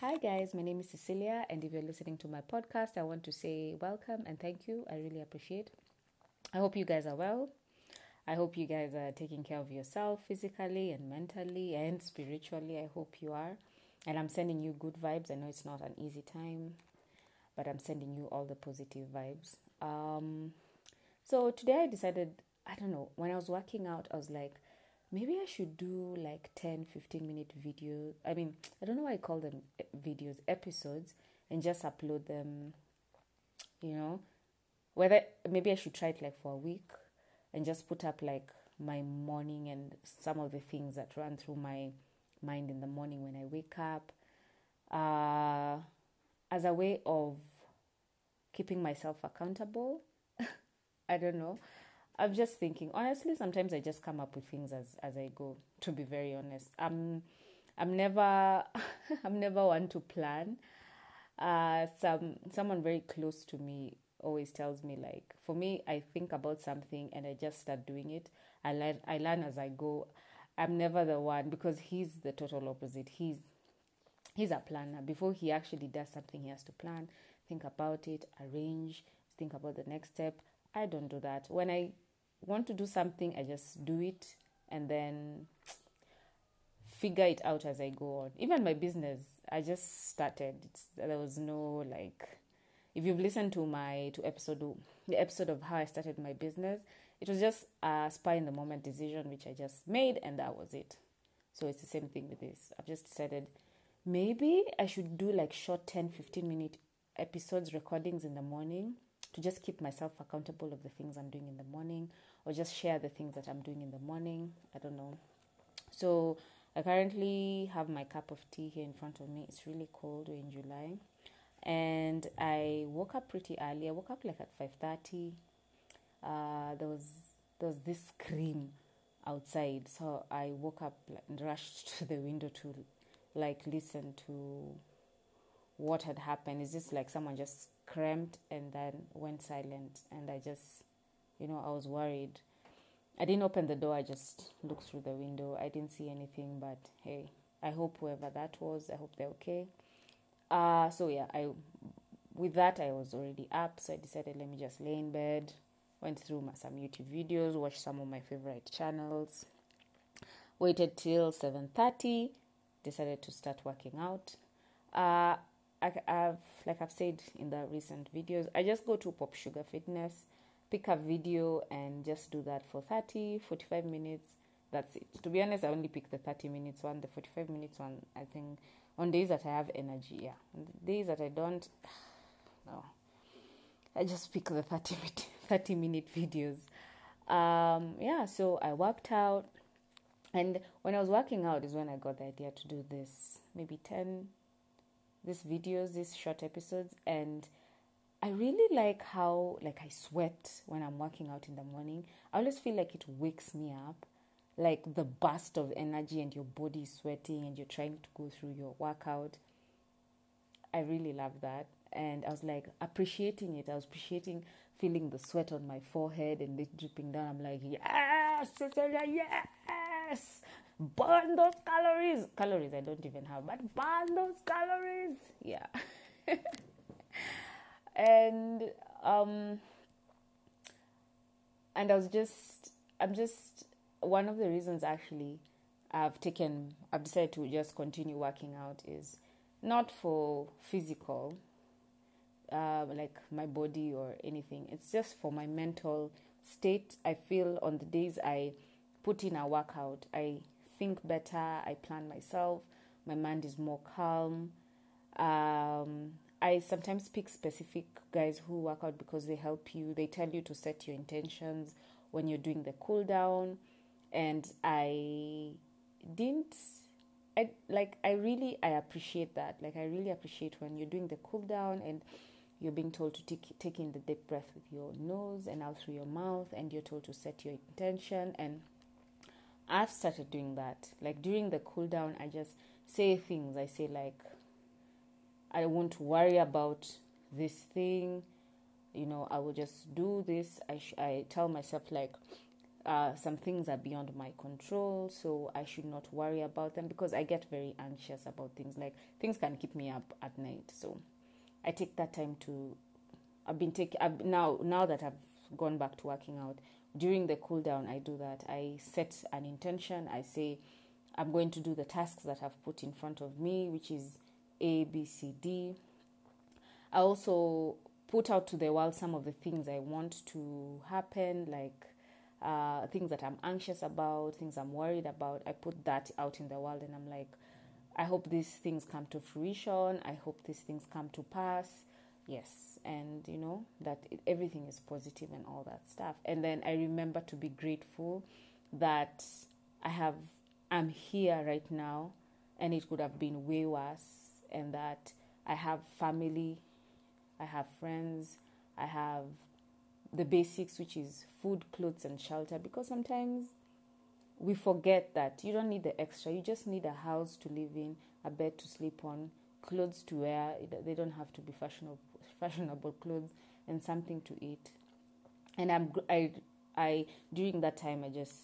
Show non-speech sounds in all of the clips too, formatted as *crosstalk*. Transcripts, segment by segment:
Hi, guys. My name is Cecilia, and if you're listening to my podcast, I want to say welcome and thank you. I really appreciate. I hope you guys are well. I hope you guys are taking care of yourself physically and mentally and spiritually. I hope you are. And I'm sending you good vibes. I know it's not an easy time, but I'm sending you all the positive vibes. Um, so today I decided, I don't know, when I was working out, I was like, maybe I should do like 10, 15 minute videos. I mean, I don't know why I call them eh, videos, episodes, and just upload them, you know. Whether maybe I should try it like for a week and just put up like my morning and some of the things that run through my mind in the morning when I wake up uh, as a way of keeping myself accountable. *laughs* I don't know. I'm just thinking. Honestly, sometimes I just come up with things as as I go. To be very honest, I'm I'm never *laughs* I'm never one to plan. Uh, some someone very close to me always tells me like for me I think about something and I just start doing it. I learn I learn as I go. I'm never the one because he's the total opposite. He's he's a planner. Before he actually does something, he has to plan, think about it, arrange, think about the next step. I don't do that. When I want to do something, I just do it and then figure it out as I go on. Even my business, I just started. It's, there was no like, if you've listened to my to episode the episode of how I started my business, it was just a spy in the moment decision which I just made, and that was it. So it's the same thing with this. I've just decided maybe I should do like short 10 15 minute episodes recordings in the morning to just keep myself accountable of the things I'm doing in the morning or just share the things that I'm doing in the morning. I don't know. So I currently have my cup of tea here in front of me. It's really cold. In July. And I woke up pretty early. I woke up like at 5.30. Uh, there was there was this scream outside. So I woke up and rushed *laughs* to the window to like listen to what had happened. It's just like someone just screamed and then went silent. And I just, you know, I was worried. I didn't open the door, I just looked through the window. I didn't see anything, but hey, I hope whoever that was, I hope they're okay. Uh, so yeah, I with that I was already up, so I decided let me just lay in bed, went through my, some YouTube videos, watched some of my favorite channels, waited till 7:30, decided to start working out. Uh, I, have like I've said in the recent videos, I just go to Pop Sugar Fitness, pick a video, and just do that for 30, 45 minutes. That's it. To be honest, I only pick the 30 minutes one, the 45 minutes one. I think on days that I have energy, yeah. On days that I don't, *sighs* no. I just pick the 30 *laughs* minute, 30 minute videos. Um, yeah, so I worked out. And when I was working out is when I got the idea to do this maybe 10, these videos, these short episodes, and I really like how like I sweat when I'm working out in the morning. I always feel like it wakes me up, like the burst of energy and your body is sweating and you're trying to go through your workout. I really love that. And I was like appreciating it. I was appreciating feeling the sweat on my forehead and it dripping down. I'm like, yes, Cecilia, yes burn those calories. Calories I don't even have, but burn those calories. Yeah. *laughs* and um and I was just I'm just one of the reasons actually I've taken I've decided to just continue working out is not for physical uh, like my body or anything. It's just for my mental state. I feel on the days I put in a workout, I think better, I plan myself, my mind is more calm. Um, I sometimes pick specific guys who work out because they help you. They tell you to set your intentions when you're doing the cool down. And I didn't I like I really I appreciate that. Like I really appreciate when you're doing the cool down and you're being told to take take in the deep breath with your nose and out through your mouth and you're told to set your intention and I've started doing that. Like during the cool down, I just say things. I say like, I won't worry about this thing. You know, I will just do this. I sh- I tell myself like, uh, some things are beyond my control, so I should not worry about them because I get very anxious about things. Like things can keep me up at night, so I take that time to. I've been taking now now that I've gone back to working out. During the cool down, I do that. I set an intention. I say, I'm going to do the tasks that I've put in front of me, which is A, B, C, D. I also put out to the world some of the things I want to happen, like uh, things that I'm anxious about, things I'm worried about. I put that out in the world and I'm like, I hope these things come to fruition. I hope these things come to pass. Yes, and you know that it, everything is positive and all that stuff. And then I remember to be grateful that I have I'm here right now and it could have been way worse and that I have family, I have friends, I have the basics, which is food, clothes, and shelter, because sometimes we forget that you don't need the extra. You just need a house to live in, a bed to sleep on, clothes to wear. They don't have to be fashionable, fashionable clothes, and something to eat. And I'm I I during that time I just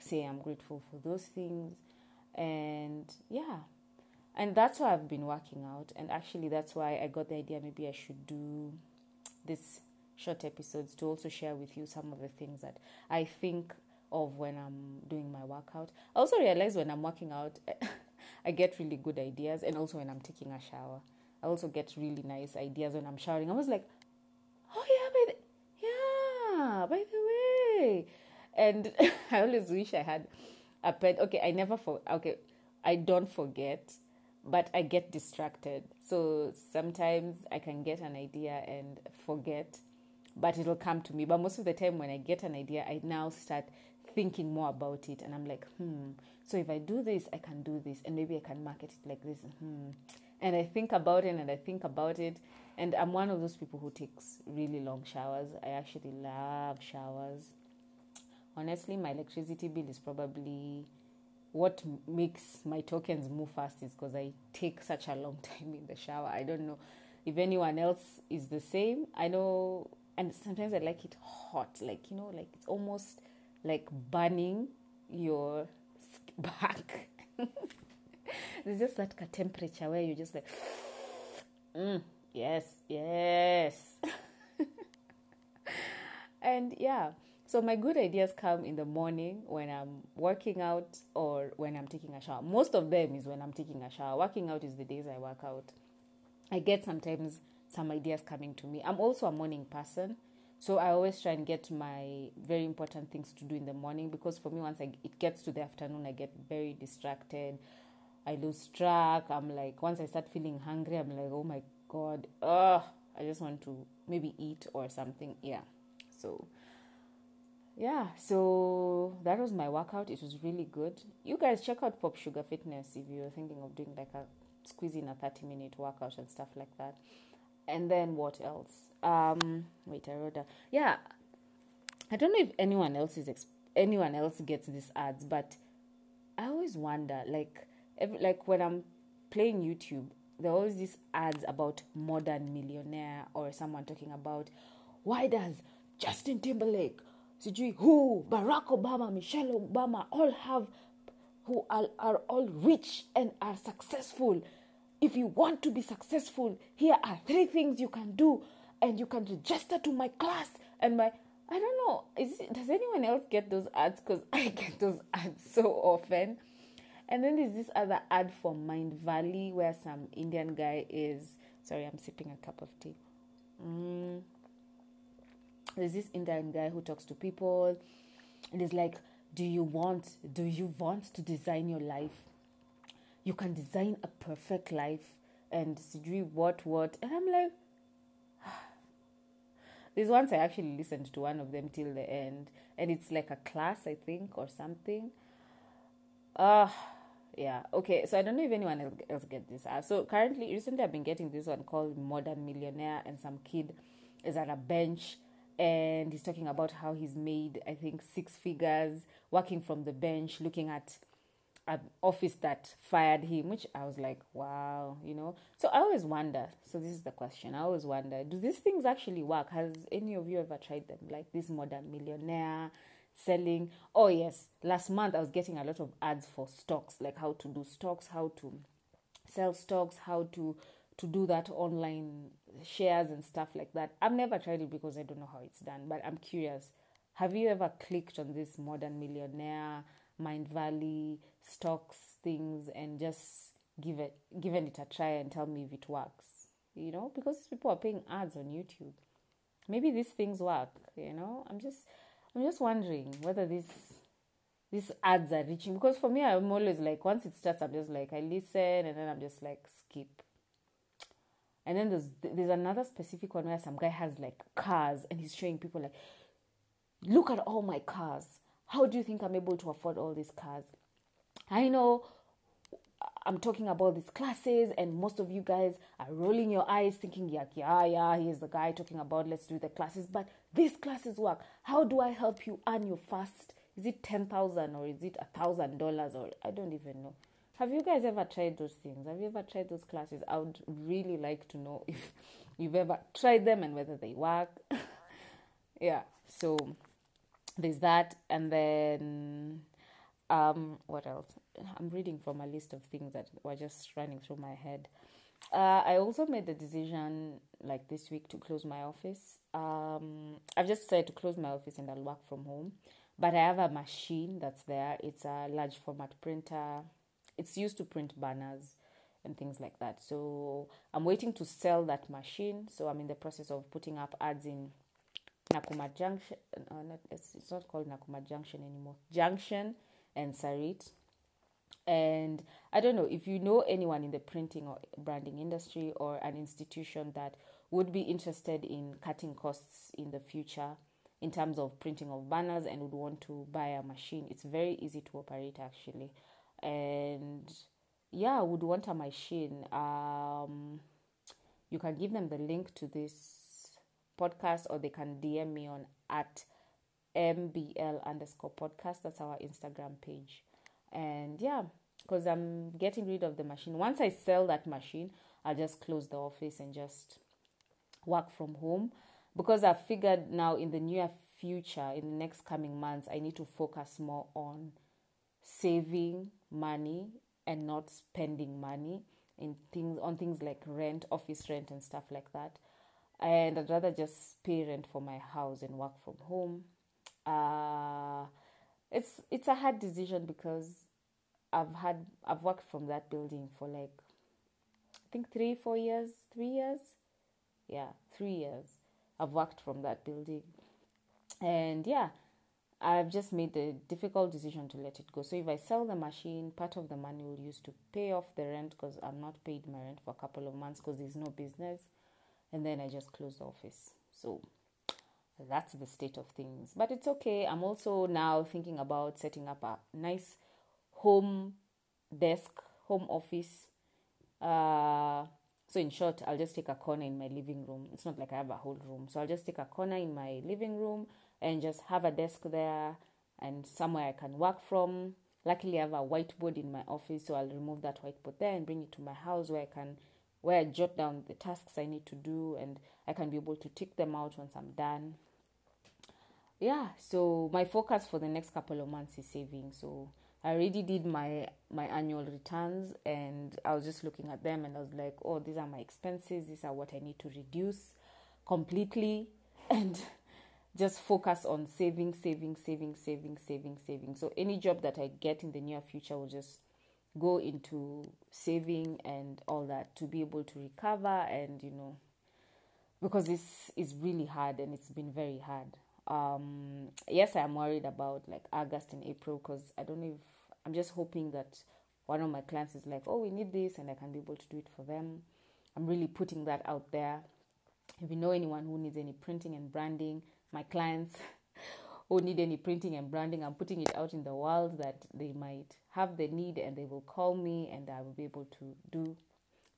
say I'm grateful for those things, and yeah, and that's why I've been working out. And actually, that's why I got the idea maybe I should do this short episodes to also share with you some of the things that I think of when I'm doing my workout. I also realize when I'm working out, *laughs* I get really good ideas, and also when I'm taking a shower, I also get really nice ideas when I'm showering. I was like, oh yeah, by the yeah, by the way, and *laughs* I always wish I had a pen. Okay, I never for okay, I don't forget, but I get distracted. So sometimes I can get an idea and forget but it'll come to me. But most of the time, when I get an idea, I now start thinking more about it, and I'm like, hmm. So if I do this, I can do this, and maybe I can market it like this. Hmm. And I think about it, and I think about it, and I'm one of those people who takes really long showers. I actually love showers. Honestly, my electricity bill is probably what makes my tokens move fast is because I take such a long *laughs* time in the shower. I don't know if anyone else is the same. I know and sometimes I like it hot, like you know, like it's almost like burning your *laughs* back. *laughs* There's just that temperature where you're just like, *sighs* mm, yes, yes. and yeah, so my good ideas come in the morning when I'm working out or when I'm taking a shower. Most of them is when I'm taking a shower. Working out is the days I work out. I get sometimes some ideas coming to me. I'm also a morning person. So I always try and get my very important things to do in the morning because for me, once I, it gets to the afternoon, I get very distracted. I lose track. I'm like, once I start feeling hungry, I'm like, oh my God, ugh, I just want to maybe eat or something. Yeah. So, yeah, so that was my workout. It was really good. You guys check out Pop Sugar Fitness if you're thinking of doing like a squeezing a 30 minute workout and stuff like that and then what else? Um, wait, I wrote that. Yeah, I don't know if anyone else is exp- anyone else gets these ads, but I always wonder, like, every, like when I'm playing YouTube, there are always these ads about modern millionaire or someone talking about why does Justin Timberlake, sijui who, Barack Obama, Michelle Obama all have who are, are all rich and are successful if you want to be successful, here are three things you can do, and you can register to my class. And my, I don't know, is does anyone else get those ads? Because I get those ads so often. And then there's this other ad for mind valley where some Indian guy is. Sorry, I'm sipping a cup of tea. Mm. There's this Indian guy who talks to people, and he's like, "Do you want? Do you want to design your life? you can design a perfect life. And sijui what what? And i'm like *sighs* this once i actually listened to one of them till the end. And it's like a class i think or something. Uh yeah. Okay so i don't know if anyone else, gets this. Uh, so currently recently i've been getting this one called modern millionaire and some kid is at a bench and he's talking about how he's made i think six figures working from the bench looking at an office that fired him, which I was like, wow, you know. So I always wonder. So this is the question. I always wonder: Do these things actually work? Has any of you ever tried them? Like this modern millionaire, selling. Oh, yes, last month I was getting a lot of ads for stocks, like how to do stocks, how to sell stocks, how to to do that online shares and stuff like that. I've never tried it because I don't know how it's done, but I'm curious. Have you ever clicked on this modern millionaire, Mind Valley, stocks things and just give it given it a try and tell me if it works? You know, because people are paying ads on YouTube. Maybe these things work, you know? I'm just I'm just wondering whether these these ads are reaching because for me I'm always like once it starts I'm just like I listen and then I'm just like skip and then there's there's another specific one where some guy has like cars and he's showing people like, look at all my cars. How do you think I'm able to afford all these cars? I know I'm talking about these classes, and most of you guys are rolling your eyes, thinking, yeah, yeah, yeah, he's the guy talking about let's do the classes. But these classes work. How do I help you earn your first? Is it ten thousand or is it a thousand dollars or I don't even know. Have you guys ever tried those things? Have you ever tried those classes? I would really like to know if you've ever tried them and whether they work. *laughs* yeah, so there's that. And then, um, what else? I'm reading from a list of things that were just running through my head. Uh, I also made the decision, like this week, to close my office. Um, I've just decided to close my office and I'll work from home. But I have a machine that's there. It's a large format printer it's used to print banners and things like that. So I'm waiting to sell that machine. So I'm in the process of putting up ads in Nakumatt Junction. Uh, not, it's, it's not called Nakumatt Junction anymore. Junction and Sarit. And I don't know if you know anyone in the printing or branding industry or an institution that would be interested in cutting costs in the future in terms of printing of banners and would want to buy a machine. It's very easy to operate actually and yeah, I would want a machine. Um, you can give them the link to this podcast or they can DM me on at mbl underscore podcast. That's our Instagram page. And yeah, because I'm getting rid of the machine. Once I sell that machine, I'll just close the office and just work from home because I've figured now in the near future, in the next coming months, I need to focus more on saving money and not spending money in things on things like rent, office rent and stuff like that. And I'd rather just pay rent for my house and work from home. Uh, it's it's a hard decision because I've had I've worked from that building for like I think three, four years, three years. Yeah, three years. I've worked from that building. And yeah, I've just made the difficult decision to let it go. So if I sell the machine, part of the money will use to pay off the rent because I'm not paid my rent for a couple of months because there's no business, and then I just close the office. So that's the state of things. But it's okay. I'm also now thinking about setting up a nice home desk, home office. Uh, so in short, I'll just take a corner in my living room. It's not like I have a whole room. So I'll just take a corner in my living room and just have a desk there and somewhere I can work from. Luckily, I have a whiteboard in my office, so I'll remove that whiteboard there and bring it to my house where I can where I jot down the tasks I need to do and I can be able to tick them out once I'm done. Yeah, so my focus for the next couple of months is saving. So I already did my my annual returns and I was just looking at them and I was like, oh, these are my expenses. These are what I need to reduce completely *laughs* and just focus on saving, saving, saving, saving, saving, saving. So any job that I get in the near future will just go into saving and all that to be able to recover and you know because this is really hard and it's been very hard. Um, yes, I'm worried about like August and April because I don't know if I'm just hoping that one of my clients is like, oh, we need this, and I can be able to do it for them. I'm really putting that out there. If you know anyone who needs any printing and branding, my clients who need any printing and branding, I'm putting it out in the world that they might have the need and they will call me and I will be able to do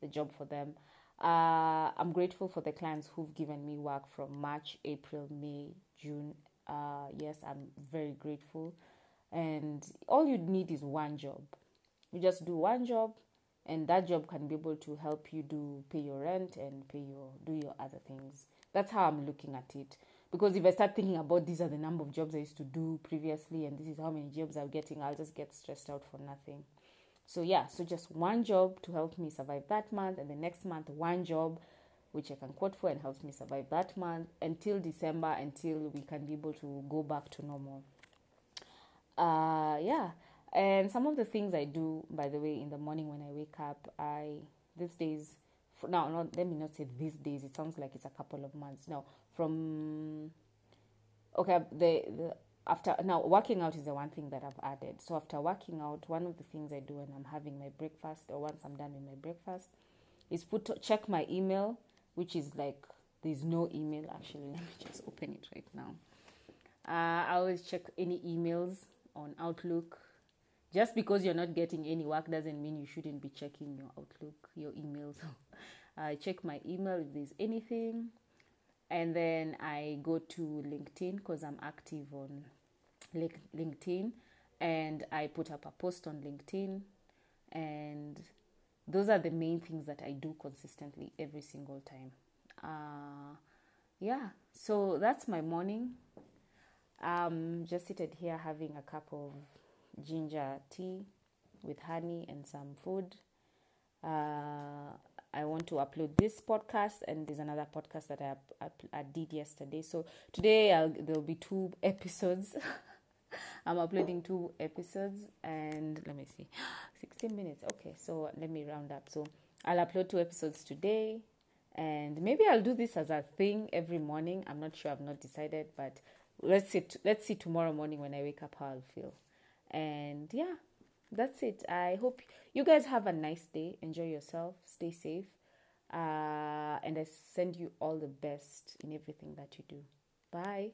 the job for them. Uh, I'm grateful for the clients who've given me work from March, April, May, June. Uh, yes, I'm very grateful. And all you need is one job. You just do one job, and that job can be able to help you do pay your rent and pay your do your other things. That's how I'm looking at it because if I start thinking about these are the number of jobs I used to do previously and this is how many jobs I'm getting, I'll just get stressed out for nothing. So yeah, so just one job to help me survive that month, and the next month one job which I can quote for and helps me survive that month until December until we can be able to go back to normal. Uh yeah. And some of the things I do, by the way, in the morning when I wake up, I these days now not let me not say these days, it sounds like it's a couple of months. now from okay the, the after now working out is the one thing that I've added. So after working out, one of the things I do when I'm having my breakfast or once I'm done with my breakfast is put check my email, which is like there's no email actually. *laughs* Let me just open it right now. Uh, I always check any emails on Outlook. Just because you're not getting any work doesn't mean you shouldn't be checking your Outlook, your emails. *laughs* I check my email if there's anything and then I go to LinkedIn because I'm active on LinkedIn and I put up a post on LinkedIn and those are the main things that I do consistently every single time. Uh, yeah, so that's my morning. I'm just seated here having a cup of ginger tea with honey and some food. Uh, I want to upload this podcast, and there's another podcast that I, I, I did yesterday. So today I'll, there'll be two episodes. *laughs* I'm uploading two episodes, and let me see, *gasps* 16 minutes. Okay, so let me round up. So I'll upload two episodes today, and maybe I'll do this as a thing every morning. I'm not sure. I've not decided, but let's see. Let's see tomorrow morning when I wake up how I'll feel. And yeah, that's it. I hope you guys have a nice day. Enjoy yourself. Stay safe. Uh, and I send you all the best in everything that you do. Bye.